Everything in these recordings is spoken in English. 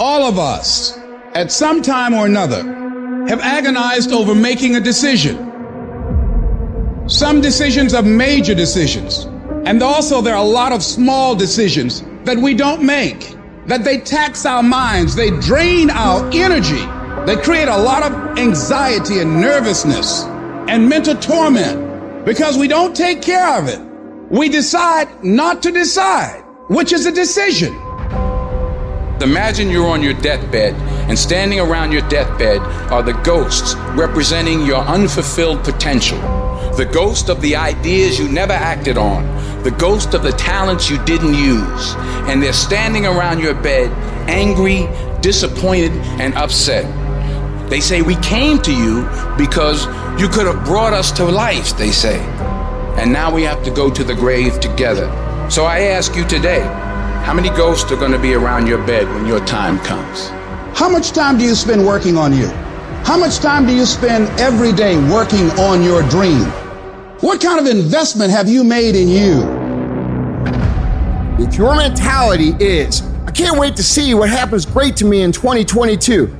All of us, at some time or another, have agonized over making a decision. Some decisions are major decisions. And also there are a lot of small decisions that we don't make, that they tax our minds, they drain our energy, they create a lot of anxiety and nervousness and mental torment because we don't take care of it. We decide not to decide, which is a decision. Imagine you're on your deathbed, and standing around your deathbed are the ghosts representing your unfulfilled potential. The ghost of the ideas you never acted on, the ghost of the talents you didn't use. And they're standing around your bed, angry, disappointed, and upset. They say, We came to you because you could have brought us to life, they say. And now we have to go to the grave together. So I ask you today, how many ghosts are going to be around your bed when your time comes? How much time do you spend working on you? How much time do you spend every day working on your dream? What kind of investment have you made in you? If your mentality is, I can't wait to see what happens great to me in 2022,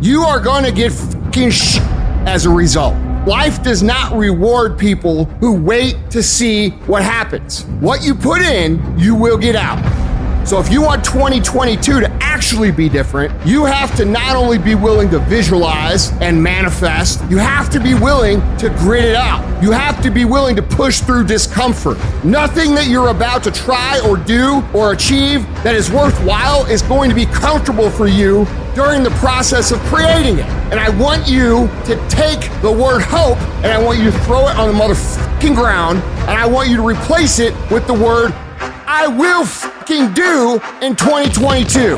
you are going to get fucking sh as a result. Life does not reward people who wait to see what happens. What you put in, you will get out. So if you want 2022 to actually be different, you have to not only be willing to visualize and manifest, you have to be willing to grit it out. You have to be willing to push through discomfort. Nothing that you're about to try or do or achieve that is worthwhile is going to be comfortable for you during the process of creating it. And I want you to take the word hope and I want you to throw it on the motherfucking ground and I want you to replace it with the word I will fucking do in 2022.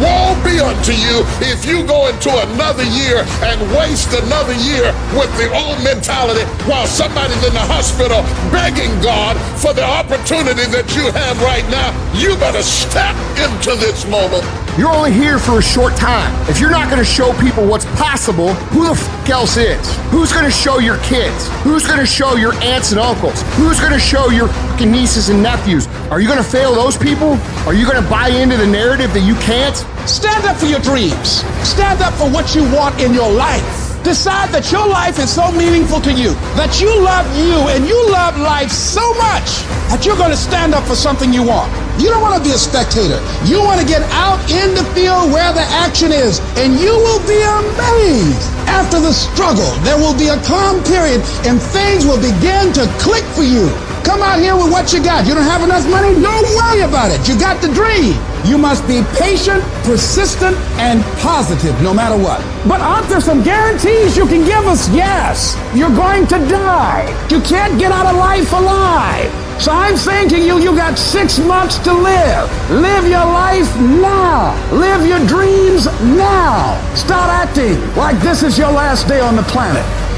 Woe be unto you if you go into another year and waste another year with the old mentality while somebody's in the hospital begging God for the opportunity that you have right now. You better step into this moment. You're only here for a short time. If you're not going to show people what's possible, who the f else is? Who's going to show your kids? Who's going to show your aunts and uncles? Who's going to show your nieces and nephews? Are you going to fail those people? Are you going to buy into the narrative that you can't? Stand up for your dreams. Stand up for what you want in your life. Decide that your life is so meaningful to you, that you love you and you love life so much that you're going to stand up for something you want. You don't want to be a spectator. You want to get out in the field where the is, and you will be amazed. After the struggle, there will be a calm period, and things will begin to click for you. Come out here with what you got. You don't have enough money? Don't worry about it. You got the dream. You must be patient, persistent, and positive no matter what. But aren't there some guarantees you can give us? Yes. You're going to die. You can't get out of life alive. So I'm saying to you, you got six months to live. Live your life now. Live your dreams now. Start acting like this is your last day on the planet.